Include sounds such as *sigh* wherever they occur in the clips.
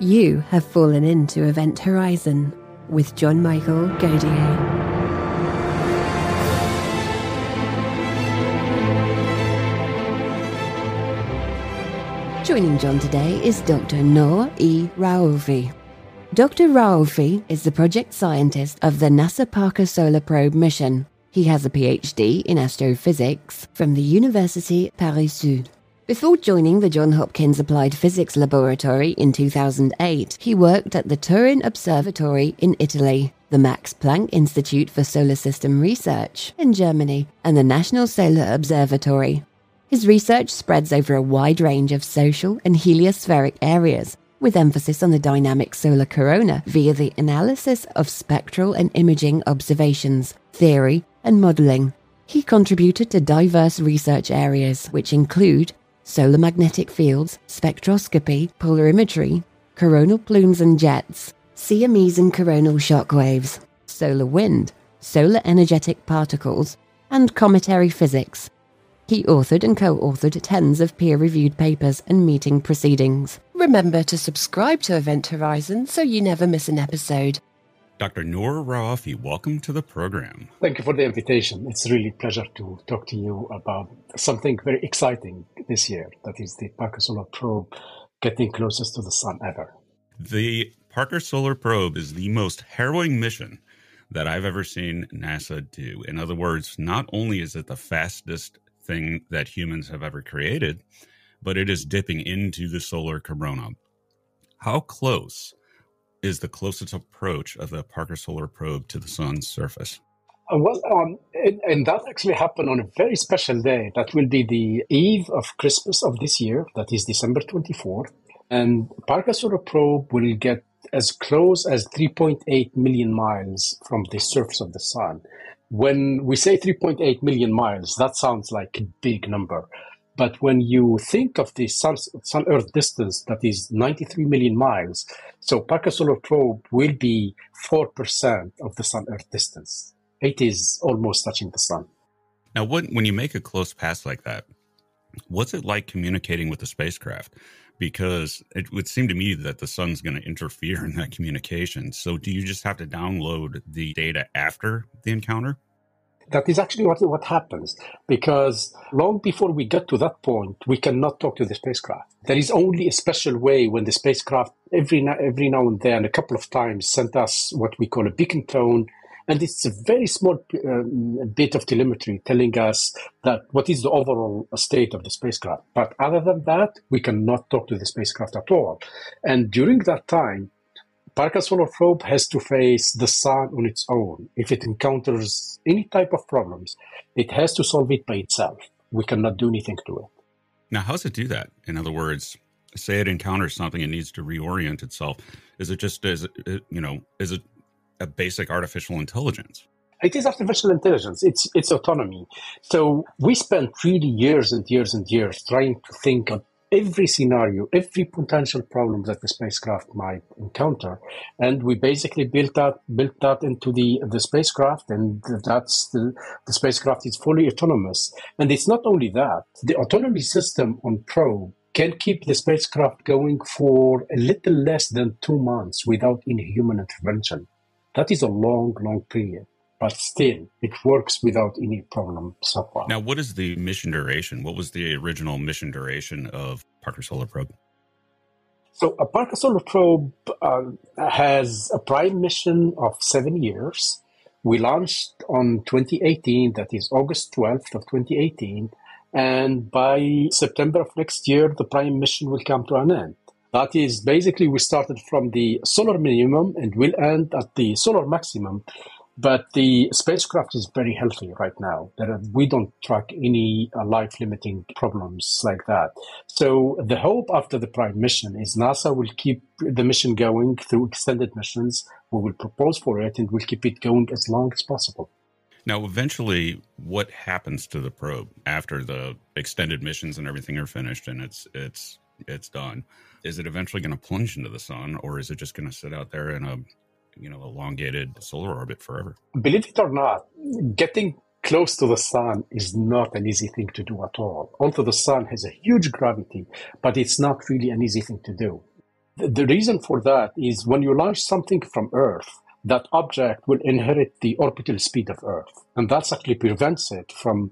You have fallen into Event Horizon with John Michael Godier. Joining John today is Dr. Nour E. Raouafi. Dr. Raouafi is the project scientist of the NASA Parker Solar Probe mission. He has a PhD in astrophysics from the University Paris Sud. Before joining the Johns Hopkins Applied Physics Laboratory in 2008, he worked at the Turin Observatory in Italy, the Max Planck Institute for Solar System Research in Germany, and the National Solar Observatory. His research spreads over a wide range of social and heliospheric areas, with emphasis on the dynamic solar corona via the analysis of spectral and imaging observations, theory, and modeling. He contributed to diverse research areas, which include solar magnetic fields, spectroscopy, polarimetry, coronal plumes and jets, CMEs and coronal shock waves, solar wind, solar energetic particles, and cometary physics. He authored and co authored tens of peer reviewed papers and meeting proceedings. Remember to subscribe to Event Horizon so you never miss an episode. Dr. Nour Raouafi, welcome to the program. Thank you for the invitation. It's really a pleasure to talk to you about something very exciting this year. That is the Parker Solar Probe getting closest to the sun ever. The Parker Solar Probe is the most harrowing mission that I've ever seen NASA do. In other words, not only is it the fastest thing that humans have ever created, but it is dipping into the solar corona. How close is the closest approach of the Parker Solar Probe to the sun's surface? Uh, well, um, and, and, that actually happened on a very special day. That will be the eve of Christmas of this year. That is December 24th. And Parker Solar Probe will get as close as 3.8 million miles from the surface of the sun. When we say 3.8 million miles, that sounds like a big number. But when you think of the Sun, Sun Earth distance, that is 93 million miles, so Parker Solar Probe will be 4% of the Sun Earth distance. It is almost touching the Sun. Now, what, when you make a close pass like that, what's it like communicating with the spacecraft? Because it would seem to me that the sun's going to interfere *laughs* in that communication. So, do you just have to download the data after the encounter? That is actually what, what happens because long before we get to that point, we cannot talk to the spacecraft. There is only a special way when the spacecraft every, every now and then, a couple of times, sent us what we call a beacon tone. And it's a very small uh, bit of telemetry telling us that what is the overall state of the spacecraft. But other than that, we cannot talk to the spacecraft at all. And during that time, Parker Solar Probe has to face the sun on its own. If it encounters any type of problems, it has to solve it by itself. We cannot do anything to it. Now, how does it do that? In other words, say it encounters something and needs to reorient itself. Is it just as you know? Is it a basic artificial intelligence? It is artificial intelligence. It's it's autonomy. So we spent really years and years and years trying to think of every scenario, every potential problem that the spacecraft might encounter, and we basically built that built that into the the spacecraft, and that's the the spacecraft is fully autonomous. And it's not only that; the autonomy system on probe can keep the spacecraft going for a little less than two months without any human intervention. That is a long, long period but still it works without any problem so far. Now, what is the mission duration? What was the original mission duration of Parker Solar Probe? So, a Parker Solar Probe uh, has a prime mission of seven years. We launched on 2018, that is August 12th of 2018, and by September of next year, the prime mission will come to an end. That is basically we started from the solar minimum and will end at the solar maximum But the spacecraft is very healthy right now. Are, we don't track any uh, life limiting problems like that. So the hope after the Prime mission is NASA will keep the mission going through extended missions. We will propose for it and we'll keep it going as long as possible. Now, eventually, what happens to the probe after the extended missions and everything are finished and it's it's it's done? Is it eventually going to plunge into the sun, or is it just going to sit out there in a you know elongated solar orbit forever? Believe it or not, getting close to the sun is not an easy thing to do at all. Although the sun has a huge gravity, but it's not really an easy thing to do. The, the reason for that is when you launch something from Earth, that object will inherit the orbital speed of Earth, and that actually prevents it from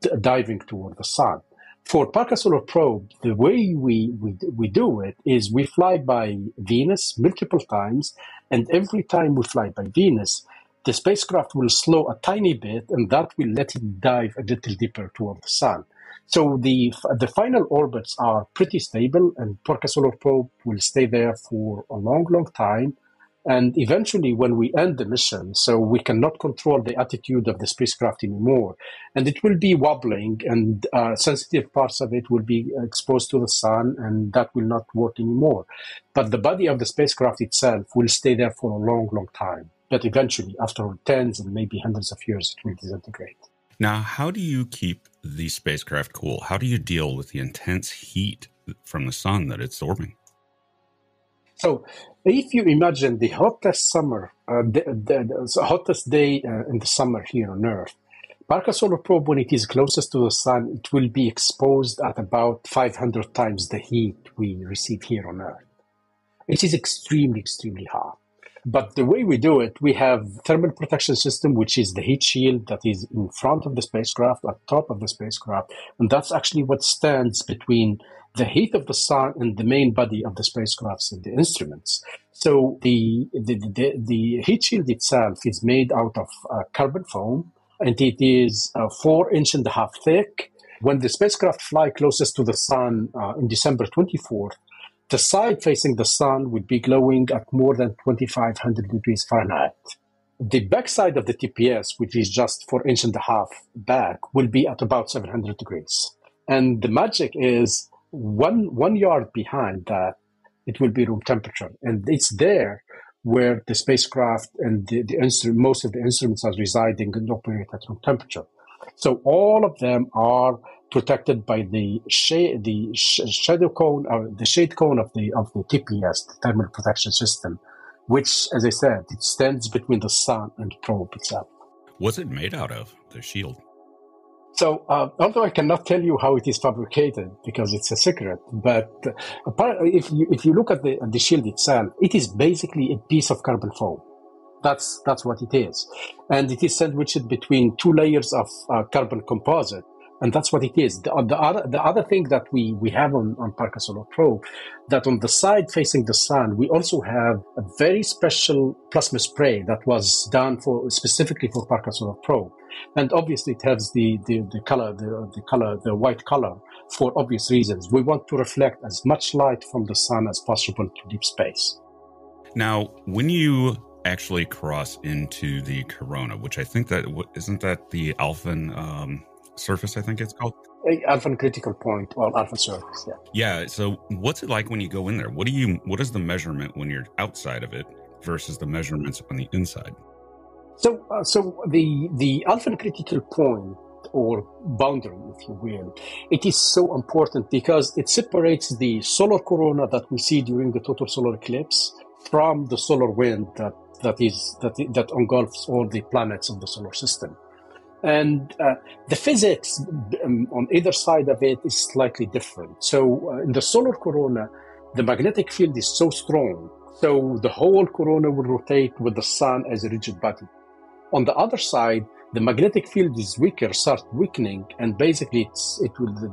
d- diving toward the sun. For Parker Solar Probe, the way we, we, we do it is we fly by Venus multiple times, and every time we fly by Venus, the spacecraft will slow a tiny bit, and that will let it dive a little deeper toward the sun. So the the final orbits are pretty stable, and Parker Solar Probe will stay there for a long, long time. And eventually, when we end the mission, so we cannot control the attitude of the spacecraft anymore, and it will be wobbling, and uh, sensitive parts of it will be exposed to the sun, and that will not work anymore. But the body of the spacecraft itself will stay there for a long, long time. But eventually, after tens and maybe hundreds of years, it will disintegrate. Now, how do you keep the spacecraft cool? How do you deal with the intense heat from the sun that it's absorbing? So, if you imagine the hottest summer, uh, the, the, the, hottest day uh, in the summer here on Earth, Parker Solar Probe, when it is closest to the sun, it will be exposed at about 500 times the heat we receive here on Earth. It is extremely, extremely hot. But the way we do it, we have thermal protection system, which is the heat shield that is in front of the spacecraft, at top of the spacecraft, and that's actually what stands between the heat of the sun and the main body of the spacecrafts and the instruments. So the, the, the, the heat shield itself is made out of uh, carbon foam and it is uh, four inch and a half thick. When the spacecraft fly closest to the sun uh, in December 24th, the side facing the sun would be glowing at more than 2500 degrees Fahrenheit. The backside of the TPS, which is just four inch and a half back, will be at about 700 degrees. And the magic is one one yard behind that, it will be room temperature, and it's there where the spacecraft and the, the instrument, most of the instruments are residing and operate at room temperature. So all of them are protected by the shade, the sh- shadow cone, or the shade cone of the of the TPS, the thermal protection system, which, as I said, it stands between the sun and the probe itself. What's it made out of? The shield. So, uh, although I cannot tell you how it is fabricated because it's a secret, but uh, if you if you look at the the shield itself, it is basically a piece of carbon foam. That's that's what it is, and it is sandwiched between two layers of uh, carbon composite and that's what it is. The, the, other, the other thing that we, we have on, on Parker Solar Probe, that on the side facing the sun, we also have a very special plasma spray that was done for specifically for Parker Solar Probe. And obviously it has the, the, the color, the, the color, the white color for obvious reasons. We want to reflect as much light from the sun as possible to deep space. Now, when you actually cross into the corona, which I think that isn't that the Alfvén um, surface, I think it's called. Alfvén critical point or Alfvén surface. Yeah. Yeah. So, what's it like when you go in there? What do you? What is the measurement when you're outside of it versus the measurements on the inside? So, uh, so the the Alfvén critical point or boundary, if you will, it is so important because it separates the solar corona that we see during the total solar eclipse from the solar wind that that is that that engulfs all the planets of the solar system. And uh, the physics um, on either side of it is slightly different. So uh, in the solar corona, the magnetic field is so strong, so the whole corona will rotate with the sun as a rigid body. On the other side, the magnetic field is weaker, start weakening, and basically it's, it will the,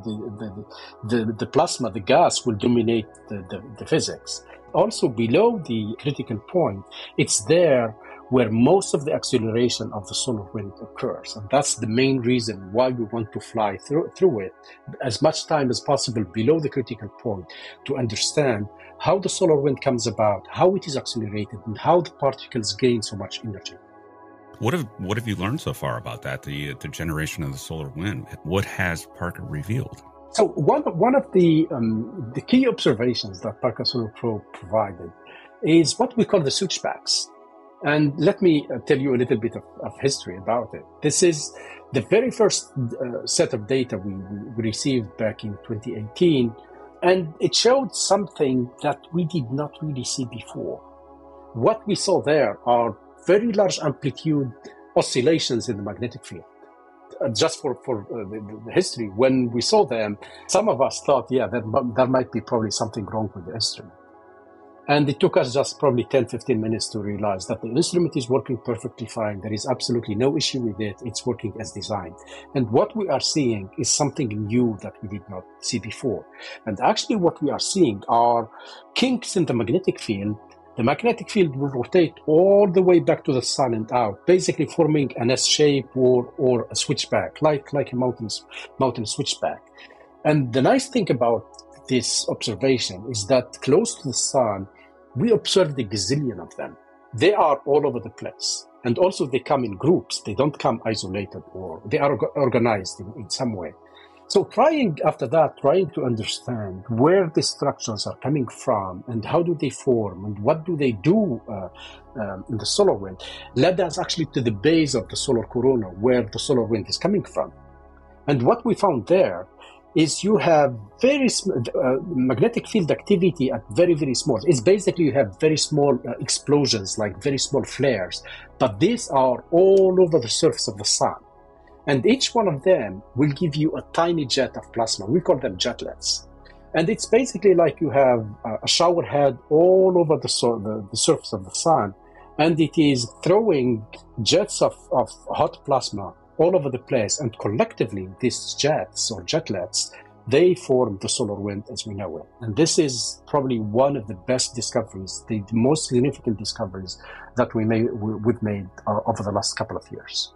the, the, the, plasma, the gas will dominate the, the, the physics. Also below the critical point, it's there where most of the acceleration of the solar wind occurs. And that's the main reason why we want to fly through, through it as much time as possible below the critical point to understand how the solar wind comes about, how it is accelerated, and how the particles gain so much energy. What have what have you learned so far about that? The the generation of the solar wind. What has Parker revealed? So one one of the um, the key observations that Parker Solar Probe provided is what we call the switchbacks. And let me uh, tell you a little bit of, of, history about it. This is the very first uh, set of data we, we received back in 2018, and it showed something that we did not really see before. What we saw there are very large amplitude oscillations in the magnetic field. Uh, just for, for uh, the, the, history, when we saw them, some of us thought, yeah, there, there might be probably something wrong with the instrument. And it took us just probably 10, 15 minutes to realize that the instrument is working perfectly fine. There is absolutely no issue with it. It's working as designed. And what we are seeing is something new that we did not see before. And actually what we are seeing are kinks in the magnetic field. The magnetic field will rotate all the way back to the sun and out, basically forming an S shape or, or a switchback, like, like a mountain, mountain switchback. And the nice thing about this observation is that close to the sun, we observed a gazillion of them. They are all over the place. And also they come in groups. They don't come isolated or they are organized in, in some way. So trying after that, trying to understand where the structures are coming from and how do they form and what do they do uh, um, in the solar wind led us actually to the base of the solar corona where the solar wind is coming from. And what we found there is you have very uh, magnetic field activity at very very small it's basically you have very small uh, explosions like very small flares but these are all over the surface of the sun and each one of them will give you a tiny jet of plasma we call them jetlets and it's basically like you have a shower head all over the, the, the surface of the sun and it is throwing jets of, of hot plasma all over the place. And collectively, these jets or jetlets, they form the solar wind as we know it. And this is probably one of the best discoveries, the, most significant discoveries that we made, we've made uh, over the last couple of years.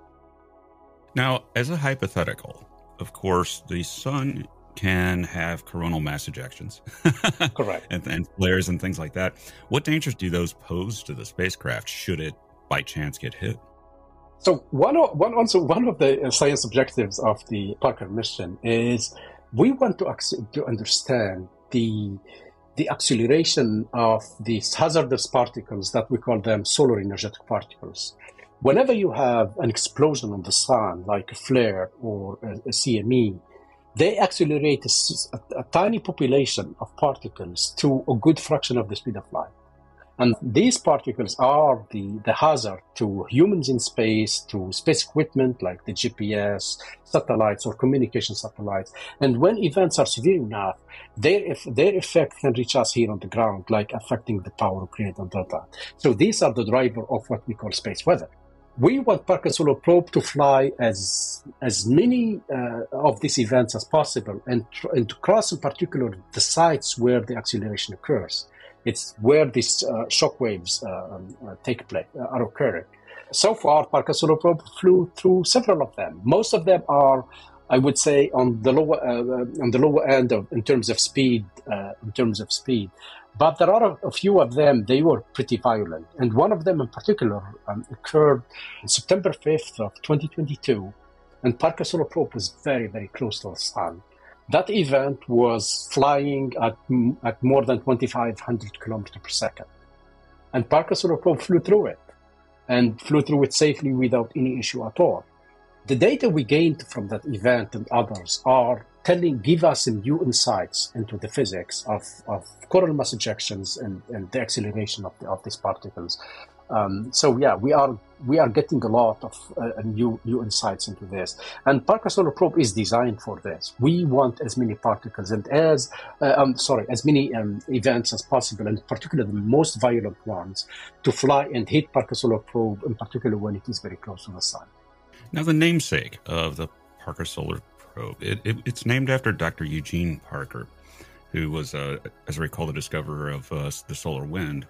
Now, as a hypothetical, of course, the sun can have coronal mass ejections. *laughs* Correct. and, and flares and things like that. What dangers do those pose to the spacecraft should it by chance get hit? So one, one also one of the uh, science objectives of the Parker mission is we want to to understand the the acceleration of these hazardous particles that we call them solar energetic particles. Whenever you have an explosion on the sun, like a flare or a, a CME, they accelerate a, a, tiny population of particles to a good fraction of the speed of light. And these particles are the, the hazard to humans in space, to space equipment like the GPS, satellites, or communication satellites. And when events are severe enough, their, their effect can reach us here on the ground, like affecting the power grid and all that. So these are the driver of what we call space weather we want Parker Solar Probe to fly as as many uh, of these events as possible and, tr- and to cross in particular the sites where the acceleration occurs. It's where these uh, shock waves uh, um, uh, take place, uh, are occurring. So far, Parker Solar Probe flew through several of them. Most of them are, I would say, on the lower uh, on the lower end of, in terms of speed. in terms of speed, but there are a, few of them, they were pretty violent. And one of them in particular um, occurred on September 5th of 2022. And Parker Solar Probe was very, very close to the sun. That event was flying at, at more than 2,500 kilometers per second. And Parker Solar Probe flew through it and flew through it safely without any issue at all. The data we gained from that event and others are telling, give us new insights into the physics of, of coronal mass ejections and, and the acceleration of, the, of these particles. Um, so yeah, we are we are getting a lot of uh, new new insights into this. And Parker Solar Probe is designed for this. We want as many particles and as uh, um, sorry as many um, events as possible, and particularly the most violent ones, to fly and hit Parker Solar Probe, in particular when it is very close to the sun. Now, the namesake of the Parker Solar Probe it, it, it's named after Dr. Eugene Parker, who was, uh, as I recall, the discoverer of uh, the solar wind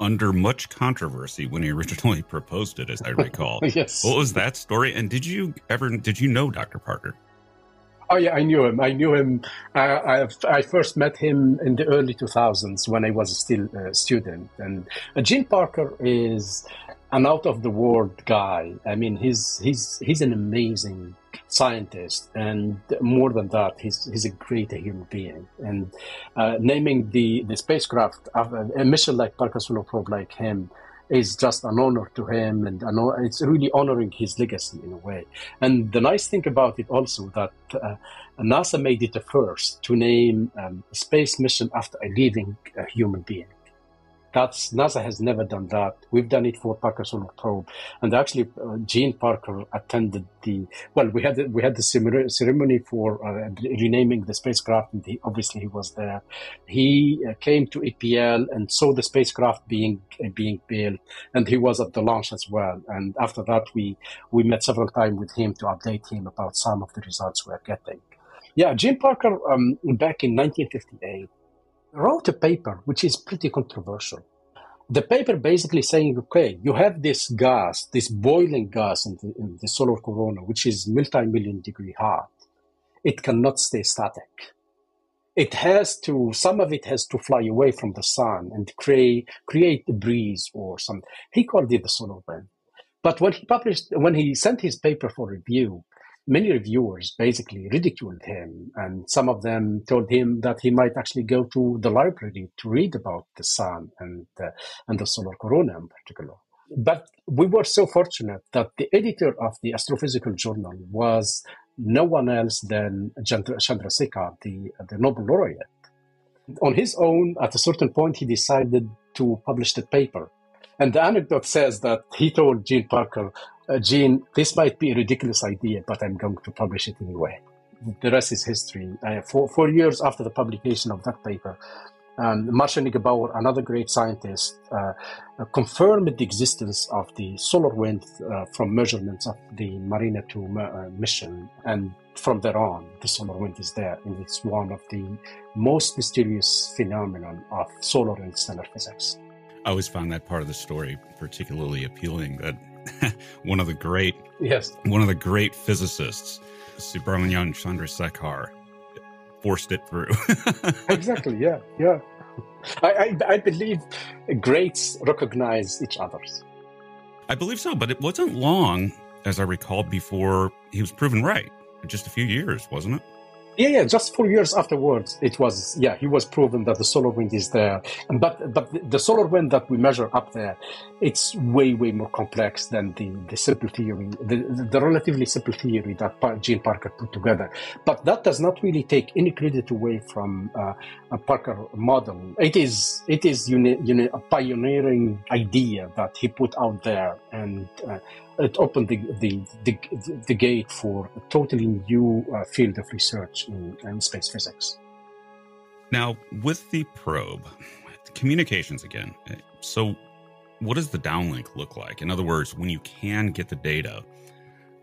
under much controversy when he *laughs* originally proposed it, as I recall. *laughs* yes. What was that story? And did you ever did you know Dr. Parker? Oh yeah, I knew him. I knew him. I, I first met him in the early 2000s when I was still a student. And uh, Gene Parker is an out of the world guy. I mean, he's he's he's an amazing scientist, and more than that, he's he's a great human being. And uh, naming the the spacecraft a mission like Parker Solar Probe like him is just an honor to him, and it's really honoring his legacy in a way. And the nice thing about it also that uh, NASA made it the first to name um, a space mission after a living uh, human being. That's NASA has never done that. We've done it for Parker Solar Probe, and actually, uh, Gene Parker attended the well. We had the, we had the ceremony for uh, renaming the spacecraft, and he, obviously he was there. He uh, came to APL and saw the spacecraft being uh, being built, and he was at the launch as well. And after that, we we met several times with him to update him about some of the results we're getting. Yeah, Gene Parker um, back in 1958 wrote a paper which is pretty controversial. The paper basically saying, okay, you have this gas, this boiling gas in the, in the solar corona, which is multi-million degree hot. It cannot stay static. It has to, some of it has to fly away from the sun and create, create a breeze or something. He called it the solar wind. But when he published, when he sent his paper for review, many reviewers basically ridiculed him, and some of them told him that he might actually go to the library to read about the sun and uh, and the solar corona in particular. But we were so fortunate that the editor of the Astrophysical Journal was no one else than Chandrasekhar, the, the Nobel laureate. On his own, at a certain point, he decided to publish the paper. And the anecdote says that he told Gene Parker, uh, Gene, this might be a ridiculous idea, but I'm going to publish it anyway. The rest is history. Uh, four, four years after the publication of that paper, um, Marcia Neugebauer, another great scientist, uh, confirmed the existence of the solar wind uh, from measurements of the Mariner 2 uh, mission. And from there on, the solar wind is there, and it's one of the most mysterious phenomenon of solar and stellar physics. I always found that part of the story particularly appealing. That *laughs* one of the great yes. one of the great physicists Subrahmanyan Chandrasekhar forced it through. *laughs* Exactly yeah yeah. I, I, I believe greats recognize each other's. I believe so but it wasn't long as I recall before he was proven right. Just a few years wasn't it yeah, yeah. Just four years afterwards, it was yeah. He was proven that the solar wind is there, but but the solar wind that we measure up there, it's way way more complex than the the simple theory, the the relatively simple theory that Gene Parker put together. But that does not really take any credit away from uh, a Parker model. It is it is uni, uni, a pioneering idea that he put out there, and uh, it opened the, the, the, the, gate for a totally new uh, field of research in, in, space physics. Now, with the probe, communications again. So, what does the downlink look like? In other words, when you can get the data,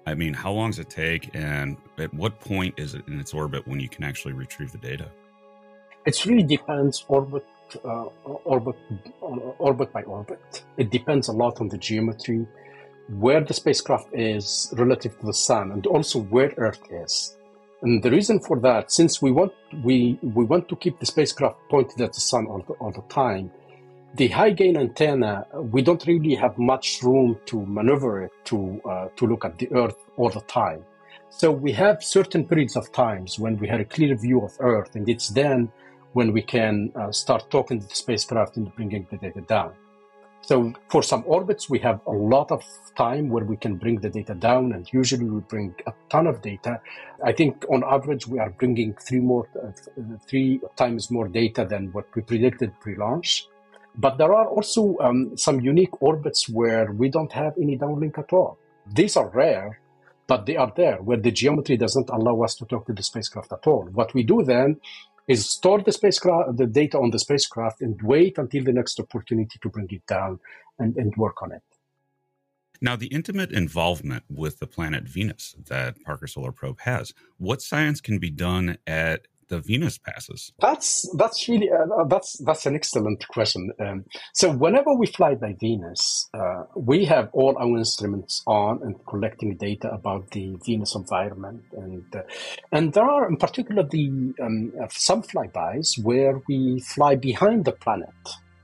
I mean, how long does it take, and at what point is it in its orbit when you can actually retrieve the data? It really depends orbit uh, orbit orbit by orbit. It depends a lot on the geometry where the spacecraft is relative to the sun and also where Earth is. And the reason for that, since we want we we want to keep the spacecraft pointed at the sun all the, all the time, the high gain antenna we don't really have much room to maneuver it to uh, to look at the Earth all the time. So we have certain periods of times when we have a clear view of Earth, and it's then when we can uh, start talking to the spacecraft and bringing the data down. So for some orbits, we have a lot of time where we can bring the data down, and usually we bring a ton of data. I think on average we are bringing three more, uh, three times more data than what we predicted pre-launch. But there are also um, some unique orbits where we don't have any downlink at all. These are rare, but they are there where the geometry doesn't allow us to talk to the spacecraft at all. What we do then is store the spacecraft, the data on the spacecraft, and wait until the next opportunity to bring it down and, and work on it. Now, the intimate involvement with the planet Venus that Parker Solar Probe has, what science can be done at the Venus passes? That's that's really uh, that's that's an excellent question. Um, so whenever we fly by Venus, uh, we have all our instruments on and collecting data about the Venus environment, and uh, and there are in particular the um, some flybys where we fly behind the planet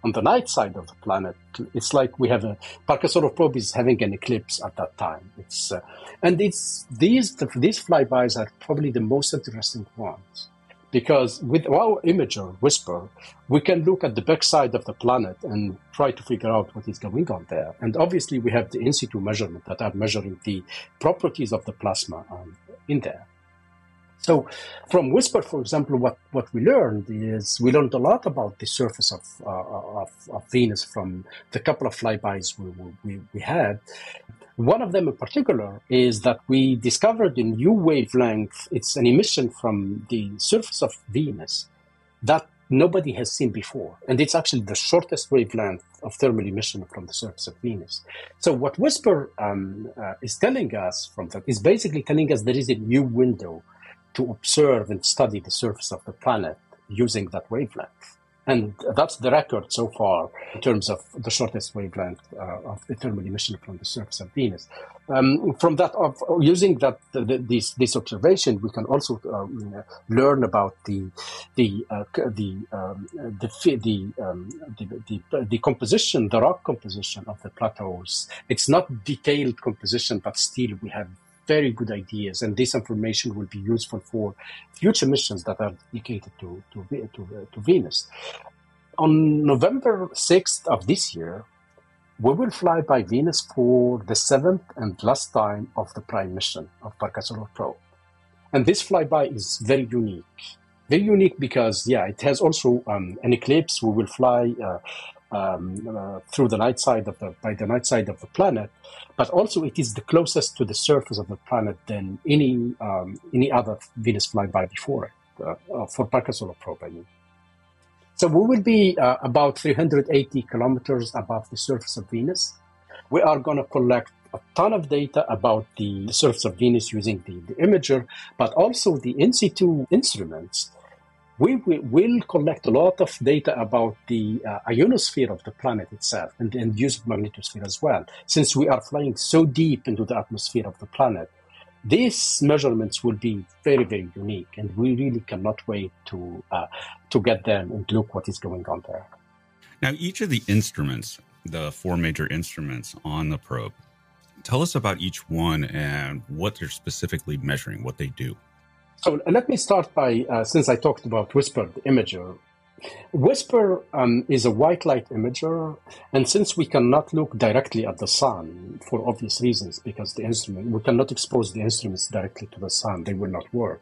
on the night side of the planet, it's like we have a Parker Solar Probe is having an eclipse at that time. It's uh, and it's these these flybys are probably the most interesting ones because with our imager WISPR we can look at the backside of the planet and try to figure out what is going on there. And obviously, we have the in situ measurement that are measuring the properties of the plasma um, in there. So from WISPR for example, what, what we learned is we learned a lot about the surface of, uh, of, of, Venus from the couple of flybys we, we, we had. One of them in particular is that we discovered a new wavelength. It's an emission from the surface of Venus that nobody has seen before. And it's actually the shortest wavelength of thermal emission from the surface of Venus. So what WISPR um, uh, is telling us from that is basically telling us there is a new window to observe and study the surface of the planet using that wavelength. And that's the record so far in terms of the shortest wavelength uh, of the thermal emission from the surface of Venus. Um, from that, of using that the, this this observation, we can also um, learn about the the uh, the, um, the the, um, the, the the composition, the rock composition of the plateaus. It's not detailed composition, but still we have very good ideas, and this information will be useful for future missions that are dedicated to, to, to, to Venus. On November 6th of this year, we will fly by Venus for the seventh and last time of the prime mission of Parker Solar Probe. And this flyby is very unique. Very unique because, yeah, it has also um, an eclipse. We will fly uh, um, uh, through the night side of the by the night side of the planet, but also it is the closest to the surface of the planet than any um, any other Venus flyby before it uh, uh for Parker Solar Probe. I mean. So we will be uh, about 380 kilometers above the surface of Venus. We are going to collect a ton of data about the surface of Venus using the, the imager, but also the in situ instruments we, will collect a lot of data about the uh, ionosphere of the planet itself and the induced magnetosphere as well. Since we are flying so deep into the atmosphere of the planet, these measurements will be very, very unique, and we really cannot wait to uh, to get them and look what is going on there. Now, each of the instruments, the four major instruments on the probe, tell us about each one and what they're specifically measuring, what they do. So let me start by, uh, since I talked about WISPR the imager. WISPR um, is a white light imager, and since we cannot look directly at the sun for obvious reasons, because the instrument, we cannot expose the instruments directly to the sun, they will not work.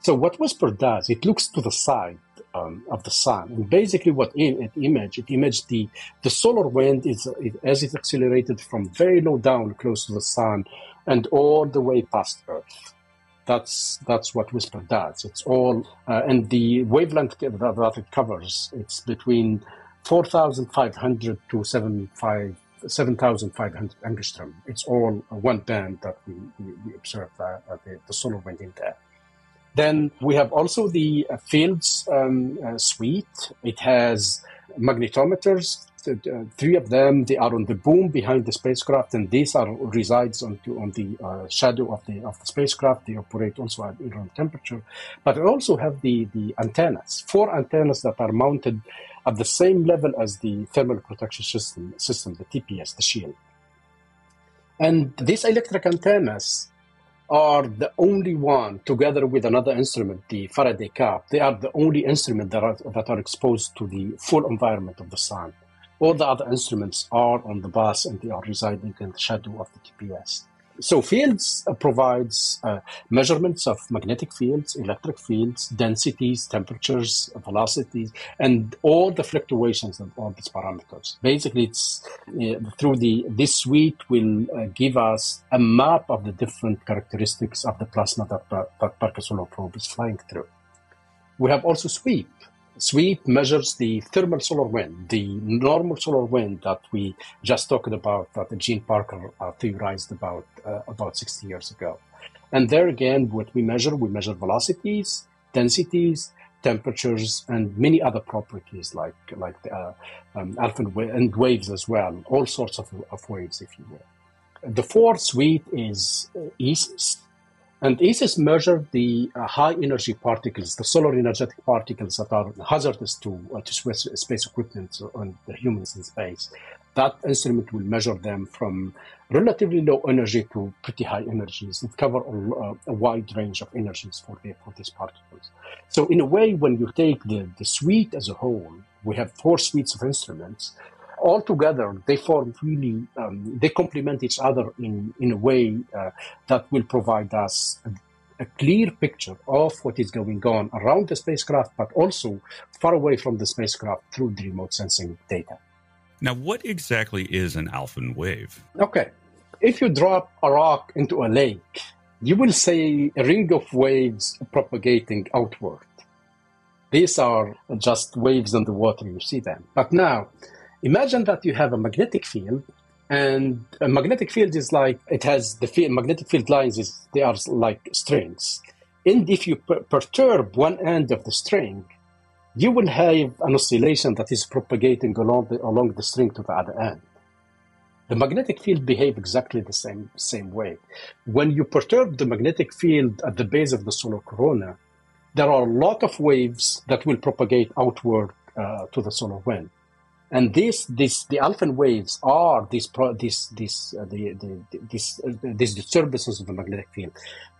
So what WISPR does, it looks to the side um, of the sun, and basically what in, it image, it imaged the the solar wind is it, as it accelerated from very low down close to the sun, and all the way past Earth. That's that's what WISPR does. It's all uh, and the wavelength that, it covers. It's between four thousand five hundred to seven five 7,500 angstrom. It's all one band that we, we, we observe uh, the, the, solar wind in there. Then we have also the uh, fields um, uh, suite. It has magnetometers three of them they are on the boom behind the spacecraft, and these are resides on to, on the uh, shadow of the of the spacecraft. They operate also at room temperature, but also have the the antennas, four antennas that are mounted at the same level as the thermal protection system system, the TPS, the shield. And these electric antennas are the only one, together with another instrument, the Faraday cup, they are the only instrument that are, that are exposed to the full environment of the sun. All the other instruments are on the bus and they are residing in the shadow of the TPS. So fields uh, provides uh, measurements of magnetic fields, electric fields, densities, temperatures, velocities, and all the fluctuations of all these parameters. Basically, it's uh, through the this suite will uh, give us a map of the different characteristics of the plasma that, that Parker Solar Probe is flying through. We have also SWEAP, SWEAP measures the thermal solar wind, the normal solar wind that we just talked about, that Gene Parker uh, theorized about uh, about 60 years ago. And there again, what we measure, we measure velocities, densities, temperatures, and many other properties like like uh, um, Alfvén waves as well, all sorts of, of waves, if you will. The fourth suite is uh, IS☉IS, And IS☉IS measured the uh, high energy particles, the solar energetic particles that are hazardous to, uh, to space, space equipment and the humans in space. That instrument will measure them from relatively low energy to pretty high energies. It covers a, a, wide range of energies for, the, for these particles. So, in a way, when you take the, the suite as a whole, we have four suites of instruments. All together, they form really, um, they complement each other in, in a way uh, that will provide us a, a clear picture of what is going on around the spacecraft, but also far away from the spacecraft through the remote sensing data. Now, what exactly is an Alfvén wave? Okay. If you drop a rock into a lake, you will see a ring of waves propagating outward. These are just waves in the water, you see them. But now, imagine that you have a magnetic field, and a magnetic field is like, it has the field, magnetic field lines, is they are like strings. And if you per- perturb one end of the string, you will have an oscillation that is propagating along the, along the string to the other end. The magnetic field behave exactly the same, same way. When you perturb the magnetic field at the base of the solar corona, there are a lot of waves that will propagate outward uh, to the solar wind. And this, this, the Alfvén waves are these, this, this, uh, the, the, this, uh, these disturbances of the magnetic field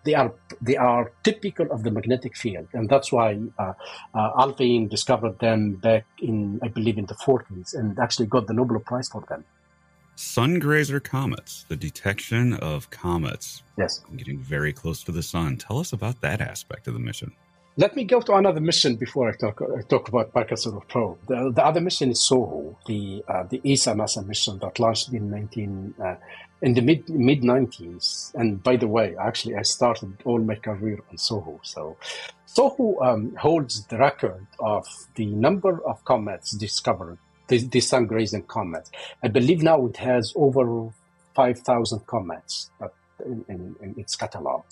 they are they are typical of the magnetic field, and that's why uh, uh, discovered them back in I believe in the 40s, and actually got the Nobel Prize for them. Sungrazer comets, the detection of comets. Yes, getting very close to the sun. Tell us about that aspect of the mission. Let me go to another mission before I talk I talk about Probe. The, the other mission is SOHO, the uh, the ESA NASA mission that launched in 19 uh, in the mid mid 90s. And by the way, actually, I started all my career on SOHO. So SOHO um, holds the record of the number of comets discovered, the, the sun grazing comets. I believe now it has over 5,000 comets in, in, in its catalog.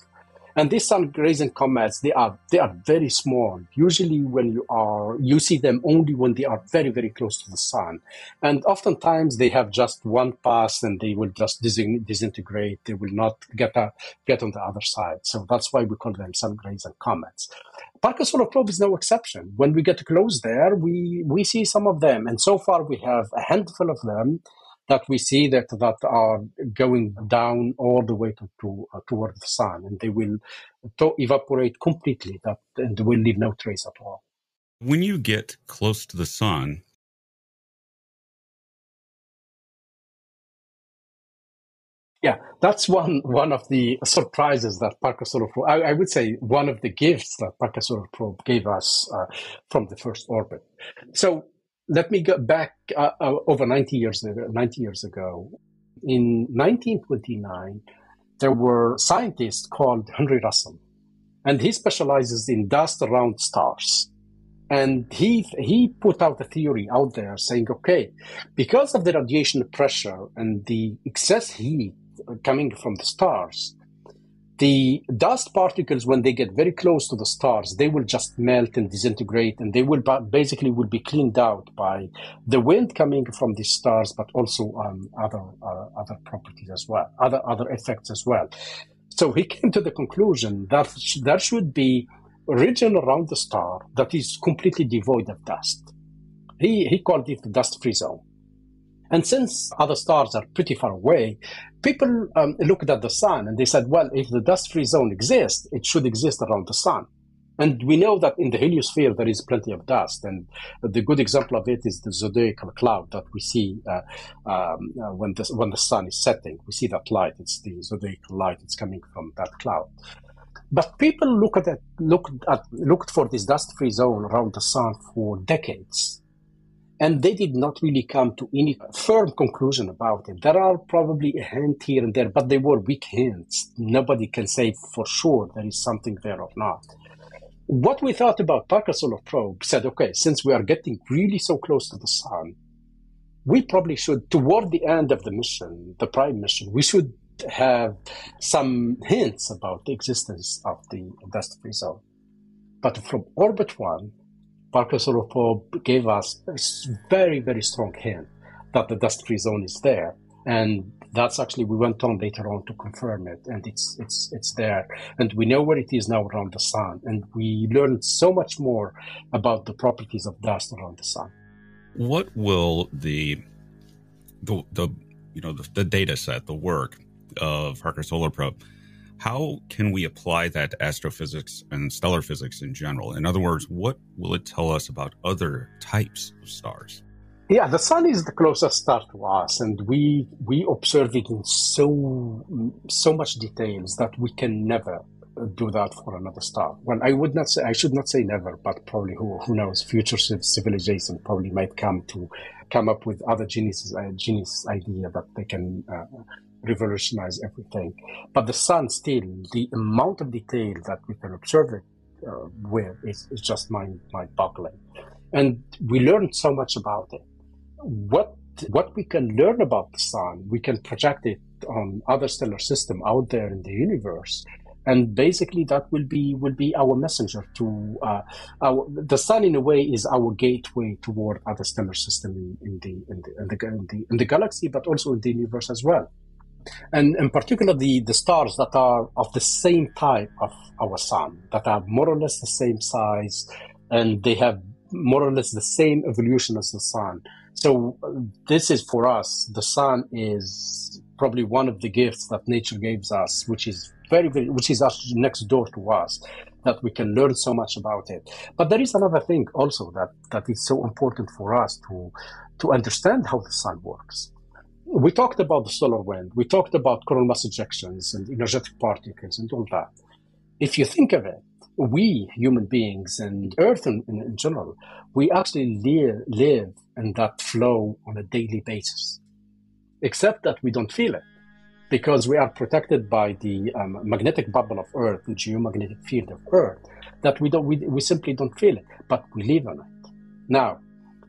And these sun grazing comets, they are they are very small. Usually, when you are you see them only when they are very very close to the sun, and oftentimes they have just one pass and they will just disintegrate. They will not get a, get on the other side. So that's why we call them sun grazing comets. Parker Solar Probe is no exception. When we get close there, we we see some of them, and so far we have a handful of them that we see that that are going down all the way to, to uh, toward the sun, and they will to evaporate completely. That and will leave no trace at all. When you get close to the sun, Yeah, that's one one of the surprises that Parker Solar Probe. I, I would say one of the gifts that Parker Solar Probe gave us uh, from the first orbit. So let me go back uh, uh, over 90 years ago, 90 years ago. In 1929, there were scientists called Henry Russell, and he specializes in dust around stars. And he he put out a theory out there saying, okay, because of the radiation pressure and the excess heat coming from the stars, the dust particles when they get very close to the stars they will just melt and disintegrate and they will basically will be cleaned out by the wind coming from the stars but also um, other uh, other properties as well other other effects as well. So he came to the conclusion that there should be a region around the star that is completely devoid of dust. He he called it the dust free zone and since other stars are pretty far away, people um, looked at the sun and they said, well, if the dust free zone exists, it should exist around the sun. And we know that in the heliosphere there is plenty of dust, and the good example of it is the zodiacal cloud that we see uh, um, uh, when the when the sun is setting. We see that light; it's the zodiacal light. It's coming from that cloud. But people look at it, looked at looked for this dust-free zone around the sun for decades, and they did not really come to any firm conclusion about it. There are probably a hint here and there, but they were weak hints. Nobody can say for sure there is something there or not. What we thought about Parker Solar Probe said, okay, since we are getting really so close to the sun, we probably should, toward the end of the mission, the prime mission, we should have some hints about the existence of the dust free zone. But from orbit one, Parker Solar Probe uh, gave us a very, very strong hint that the dust-free zone is there. and that's actually we went on later on to confirm it and it's it's it's there and we know where it is now around the sun and we learned so much more about the properties of dust around the sun what will the the, the you know the, the data set the work of parker solar probe how can we apply that to astrophysics and stellar physics in general in other words what will it tell us about other types of stars yeah, the sun is the closest star to us, and we we observe it in so so much details that we can never do that for another star. Well, I would not say I should not say never, but probably who who knows? Future civilization probably might come to come up with other genius uh, genius idea that they can uh, revolutionize everything. But the sun still, the amount of detail that we can observe it uh, with is, is just mind mind boggling, and we learned so much about it what what we can learn about the sun, we can project it on other stellar system out there in the universe, and basically that will be will be our messenger to uh, our, the sun. In a way, is our gateway toward other stellar system in, in, the, in, the, in, the, in the in the galaxy, but also in the universe as well. And in particular, the, the stars that are of the same type of our sun, that are more or less the same size, and they have more or less the same evolution as the sun so this is for us. The sun is probably one of the gifts that nature gives us, which is very, very, which is next door to us, that we can learn so much about it. But there is another thing also that that is so important for us to to understand how the sun works. We talked about the solar wind. We talked about coronal mass ejections and energetic particles and all that. If you think of it, we human beings and Earth in, in, general, we actually live, live in that flow on a daily basis, except that we don't feel it because we are protected by the um, magnetic bubble of Earth, the geomagnetic field of Earth, that we don't, we, we simply don't feel it, but we live on it. Now,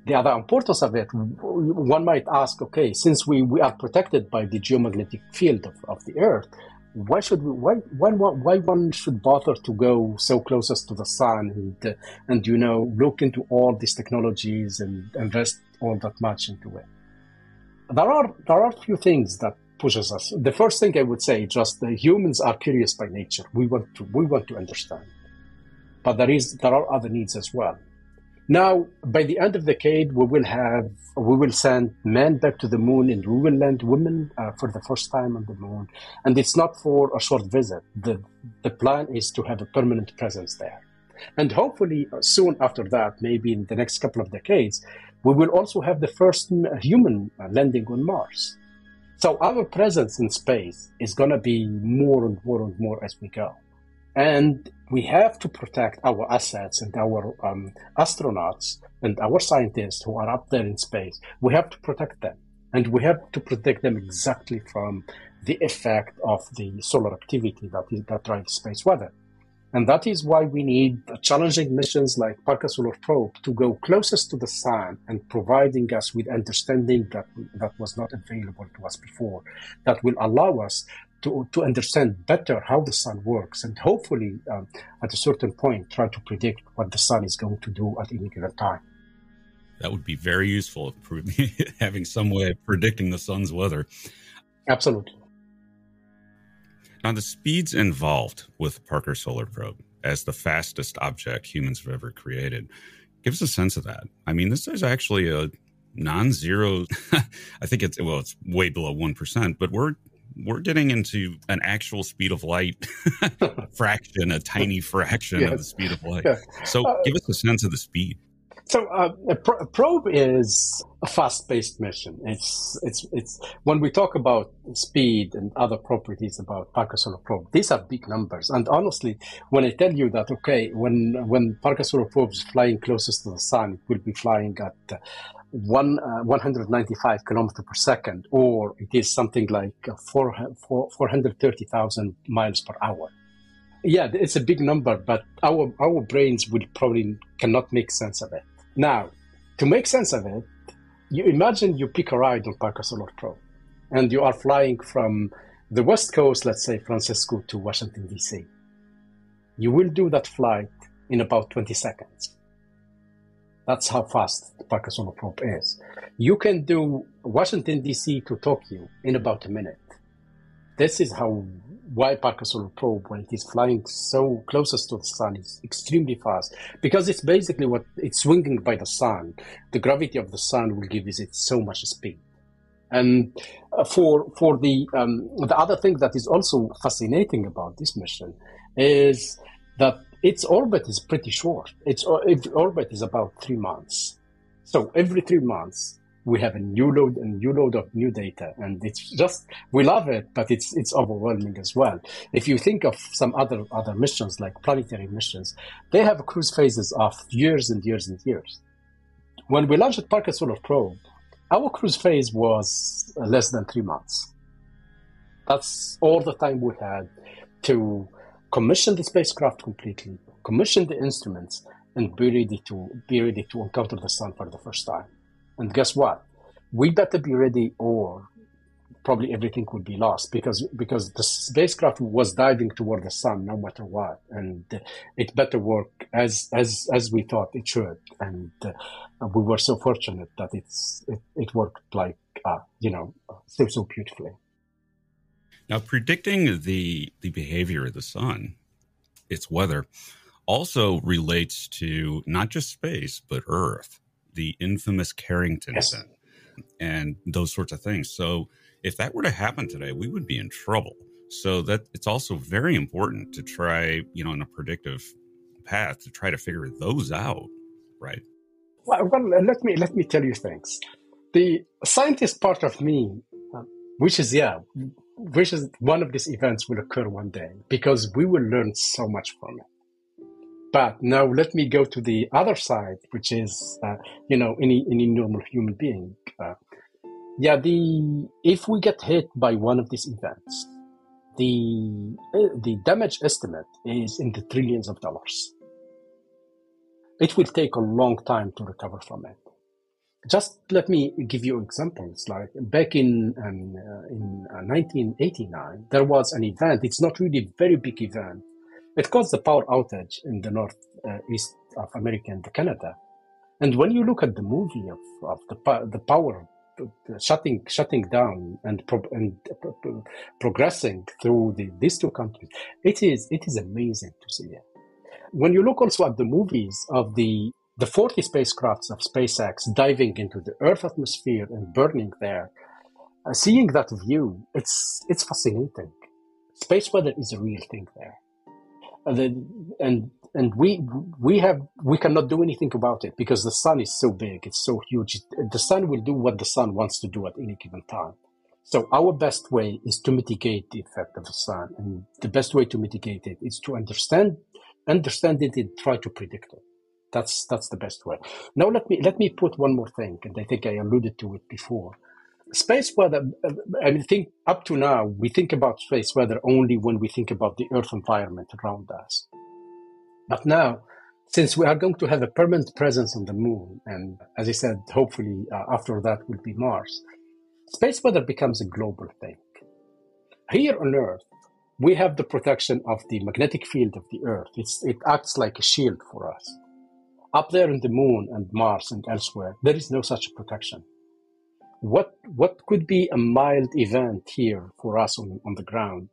the other importance of it, one might ask, okay, since we, we are protected by the geomagnetic field of, of the Earth, why should we why why why one should bother to go so closest to the sun and uh, and you know look into all these technologies and invest all that much into it? There are there are a few things that pushes us. The first thing i would say just the humans are curious by nature. We want to we want to understand. But there is there are other needs as well now, by the end of the decade, we will have we will send men back to the moon, and we will land women uh, for the first time on the moon. And it's not for a short visit. the The plan is to have a permanent presence there, and hopefully uh, soon after that, maybe in the next couple of decades, we will also have the first human uh, landing on Mars. So our presence in space is going to be more and more and more as we go. And we have to protect our assets and our um, astronauts and our scientists who are up there in space. We have to protect them. And we have to protect them exactly from the effect of the solar activity that, is, that drives space weather. And that is why we need challenging missions like Parker Solar Probe to go closest to the sun and providing us with understanding that, that was not available to us before, that will allow us to, to understand better how the sun works and hopefully um, at a certain point try to predict what the sun is going to do at any given time. That would be very useful, *laughs* having some way of predicting the sun's weather. Absolutely. Now, the speeds involved with Parker Solar Probe as the fastest object humans have ever created gives a sense of that. I mean, this is actually a non-zero. *laughs* I think it's well, it's way below one percent, but we're we're getting into an actual speed of light *laughs* *laughs* fraction, a tiny fraction yes. of the speed of light. Yeah. So, uh, give us a sense of the speed. So, uh, a, a probe is a fast-paced mission. It's it's it's when we talk about speed and other properties about Parker Solar Probe, these are big numbers. And honestly, when I tell you that, okay, when when Parker Solar Probe is flying closest to the sun, it will be flying at uh, one, uh, 195 kilometer per second, or it is something like uh, 4, 4, 430,000 miles per hour. Yeah, it's a big number, but our, our brains will probably cannot make sense of it. Now, to make sense of it, you imagine you pick a ride on Parker Solar Probe, and you are flying from the West Coast, let's say Francisco to Washington, D.C. You will do that flight in about 20 seconds That's how fast the Parker Solar Probe is. You can do Washington, D.C. to Tokyo in about a minute. This is how why Parker Solar Probe, when it is flying so closest to the sun, is extremely fast because it's basically what it's swinging by the sun. The gravity of the sun will give it so much speed. And uh, for for the um, the other thing that is also fascinating about this mission is that its orbit is pretty short. Its, uh, its orbit is about three months. So every three months, we have a new load and new load of new data and it's just we love it but it's it's overwhelming as well if you think of some other other missions like planetary missions they have cruise phases of years and years and years when we launched parker solar probe our cruise phase was less than three months that's all the time we had to commission the spacecraft completely, commission the instruments, and be ready to be ready to encounter the sun for the first time. And guess what? We better be ready, or probably everything would be lost because because the spacecraft was diving toward the sun no matter what, and it better work as as as we thought it should. And uh, we were so fortunate that it's it, it worked like uh, you know so so beautifully. Now, predicting the the behavior of the sun, its weather, also relates to not just space but Earth, the infamous Carrington yes. event, and those sorts of things. So, if that were to happen today, we would be in trouble. So that it's also very important to try, you know, in a predictive path to try to figure those out, right? Well, well let me let me tell you things. The scientist part of me, uh, which is yeah, which is one of these events will occur one day because we will learn so much from it. But now let me go to the other side, which is, uh, you know, any any normal human being. Uh, yeah, the if we get hit by one of these events, the uh, the damage estimate is in the trillions of dollars. It will take a long time to recover from it just let me give you examples. Like back in um, uh, in uh, 1989, there was an event. It's not really a very big event. It caused a power outage in the north uh, east of America and Canada. And when you look at the movie of, of the the power shutting shutting down and pro- and pro- progressing through the, these two countries, it is it is amazing to see it. When you look also at the movies of the the 40 spacecrafts of SpaceX diving into the Earth atmosphere and burning there, uh, seeing that view, it's it's fascinating. Space weather is a real thing there, and then, and and we we have we cannot do anything about it because the sun is so big, it's so huge. The sun will do what the sun wants to do at any given time. So our best way is to mitigate the effect of the sun, and the best way to mitigate it is to understand understand it and try to predict it. That's that's the best way. Now let me let me put one more thing, and I think I alluded to it before. Space weather. I mean, think up to now we think about space weather only when we think about the Earth environment around us. But now, since we are going to have a permanent presence on the moon, and as I said, hopefully uh, after that will be Mars, space weather becomes a global thing. Here on Earth, we have the protection of the magnetic field of the Earth. It's, it acts like a shield for us. Up there in the moon and Mars and elsewhere, there is no such protection. What, what could be a mild event here for us on, on the ground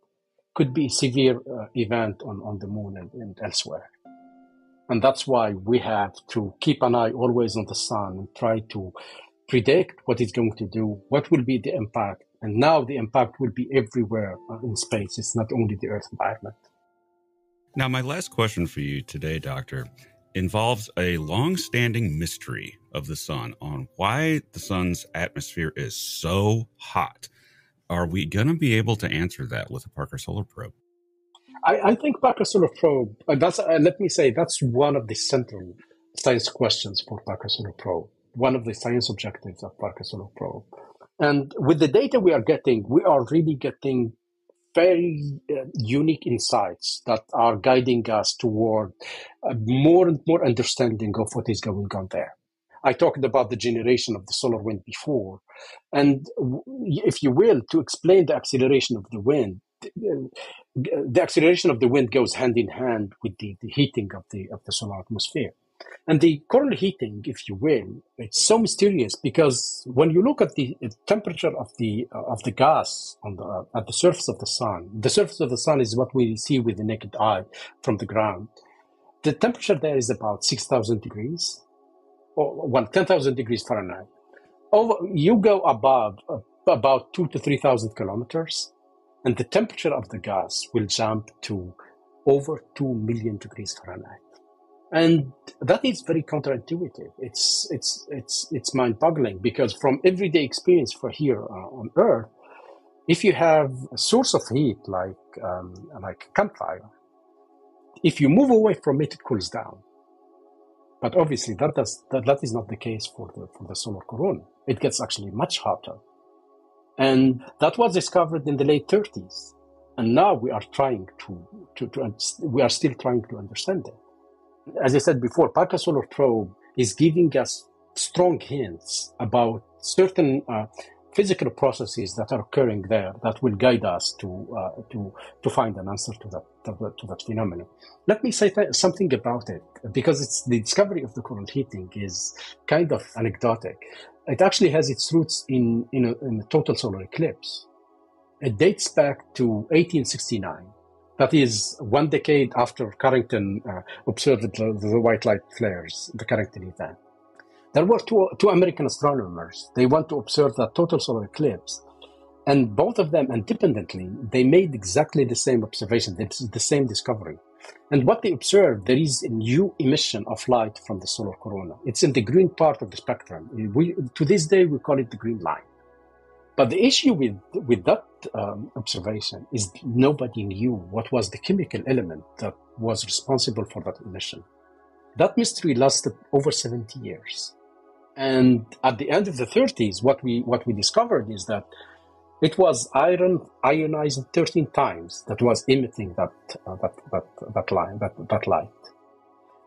could be a severe uh, event on, on the moon and, and elsewhere. And that's why we have to keep an eye always on the sun and try to predict what it's going to do, what will be the impact. And now the impact will be everywhere uh, in space. It's not only the Earth environment. Now, my last question for you today, Doctor, involves a long standing mystery of the sun on why the sun's atmosphere is so hot. Are we going to be able to answer that with a Parker Solar Probe? I, I think Parker Solar Probe, uh, that's, uh, let me say, that's one of the central science questions for Parker Solar Probe, one of the science objectives of Parker Solar Probe. And with the data we are getting, we are really getting very uh, unique insights that are guiding us toward uh, more and more understanding of what is going on there. I talked about the generation of the solar wind before. And if you will, to explain the acceleration of the wind, the acceleration of the wind goes hand in hand with the, the heating of the, of the solar atmosphere. And the coronal heating, if you will, it's so mysterious because when you look at the temperature of the uh, of the gas on the uh, at the surface of the sun, the surface of the sun is what we see with the naked eye from the ground. The temperature there is about six thousand degrees, or well, ten thousand degrees Fahrenheit. Over, you go above uh, about two to three thousand kilometers, and the temperature of the gas will jump to over two million degrees Fahrenheit and that is very counterintuitive. It's it's it's it's mind-boggling because from everyday experience for here uh, on Earth, if you have a source of heat like um, like a campfire, if you move away from it, it cools down. But obviously, that does that, that is not the case for the for the solar corona. It gets actually much hotter, and that was discovered in the late 30s. And now we are trying to to, to we are still trying to understand it as I said before, Parker Solar Probe is giving us strong hints about certain uh, physical processes that are occurring there that will guide us to uh, to to find an answer to that to, that phenomenon. Let me say th- something about it because it's the discovery of the coronal heating is kind of anecdotic. It actually has its roots in in a, in a total solar eclipse. It dates back to 1869 that is one decade after Carrington uh, observed the, the, white light flares, the Carrington event. There were two, two American astronomers. They went to observe the total solar eclipse. And both of them independently, they made exactly the same observation, the same discovery. And what they observed, there is a new emission of light from the solar corona. It's in the green part of the spectrum. We, to this day, we call it the green line. But the issue with, with that um, observation is nobody knew what was the chemical element that was responsible for that emission. That mystery lasted over 70 years. And at the end of the 30s, what we, what we discovered is that it was iron ionized 13 times that was emitting that, uh, that, that, that, line, that, that light.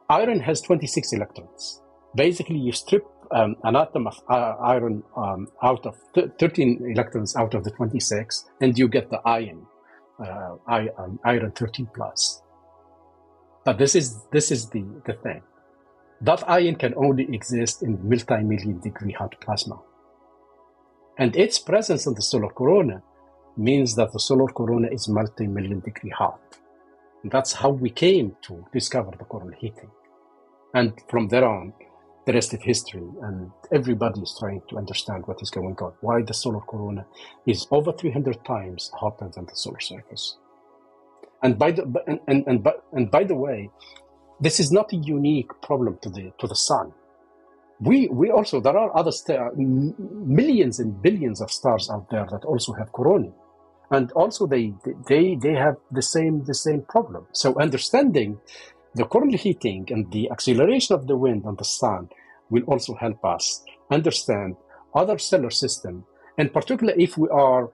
Iron has 26 electrons. Basically, you strip um, an atom of uh, iron um, out of th- 13 electrons out of the 26, and you get the iron, uh, um, iron 13 plus. But this is this is the, the thing. That iron can only exist in multi-million degree hot plasma. And its presence in the solar corona means that the solar corona is multi-million degree hot. And that's how we came to discover the coronal heating. And from there on, the rest of history, and everybody is trying to understand what is going on. Why the solar corona is over 300 times hotter than the solar surface. And by the and and and, and by the way, this is not a unique problem to the to the sun. We we also there are other millions and billions of stars out there that also have corona, and also they they they have the same the same problem. So understanding the coronal heating and the acceleration of the wind and the sun will also help us understand other stellar systems, and particularly if we are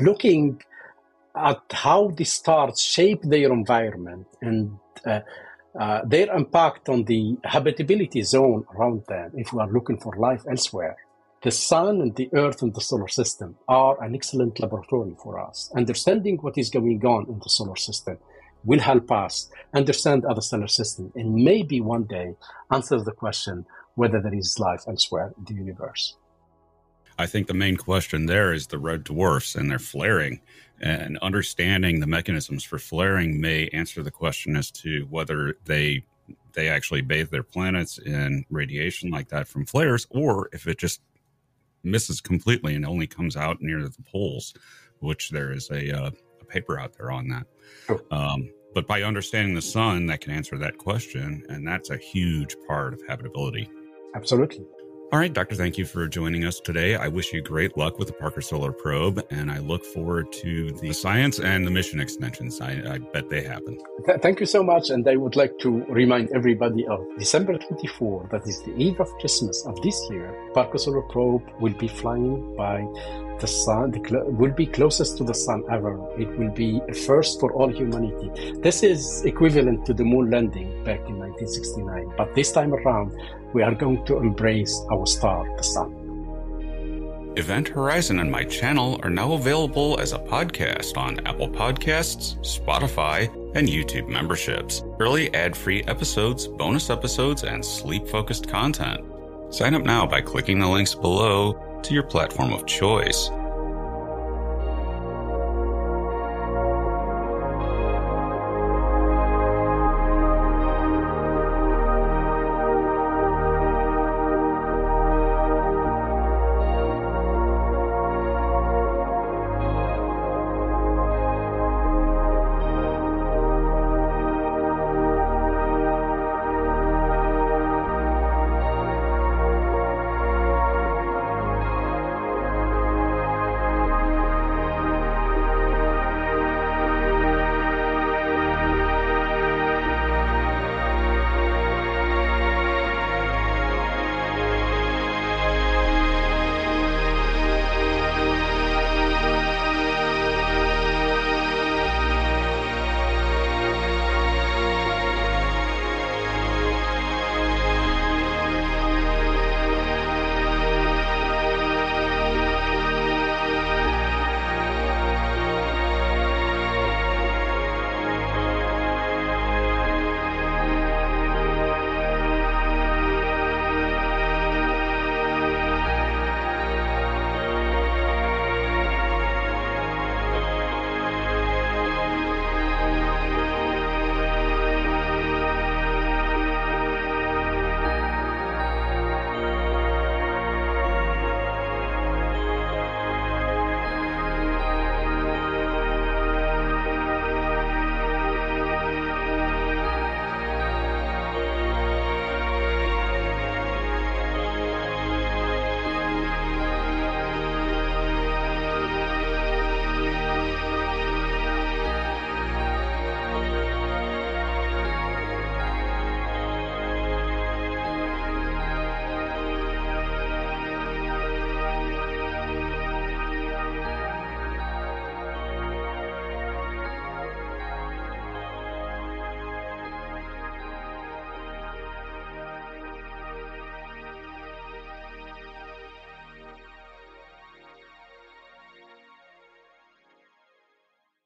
looking at how the stars shape their environment and uh, uh, their impact on the habitability zone around them, if we are looking for life elsewhere. The sun and the earth and the solar system are an excellent laboratory for us. Understanding what is going on in the solar system will help us understand other solar systems and maybe one day answer the question whether there is life elsewhere in the universe. I think the main question there is the red dwarfs and their flaring. And understanding the mechanisms for flaring may answer the question as to whether they they actually bathe their planets in radiation like that from flares, or if it just misses completely and only comes out near the poles, which there is a, uh, paper out there on that. Oh. Um, but by understanding the sun, that can answer that question. And that's a huge part of habitability. Absolutely. All right, Doctor, thank you for joining us today. I wish you great luck with the Parker Solar Probe, and I look forward to the science and the mission extensions. I, I bet they happen. Th- thank you so much. And I would like to remind everybody of December 24, that is the eve of Christmas of this year. Parker Solar Probe will be flying by the sun, the will be closest to the sun ever. It will be a first for all humanity. This is equivalent to the moon landing back in 1969. But this time around, we are going to embrace our star, the sun. Event Horizon and my channel are now available as a podcast on Apple Podcasts, Spotify, and YouTube memberships. Early ad free episodes, bonus episodes, and sleep focused content. Sign up now by clicking the links below to your platform of choice.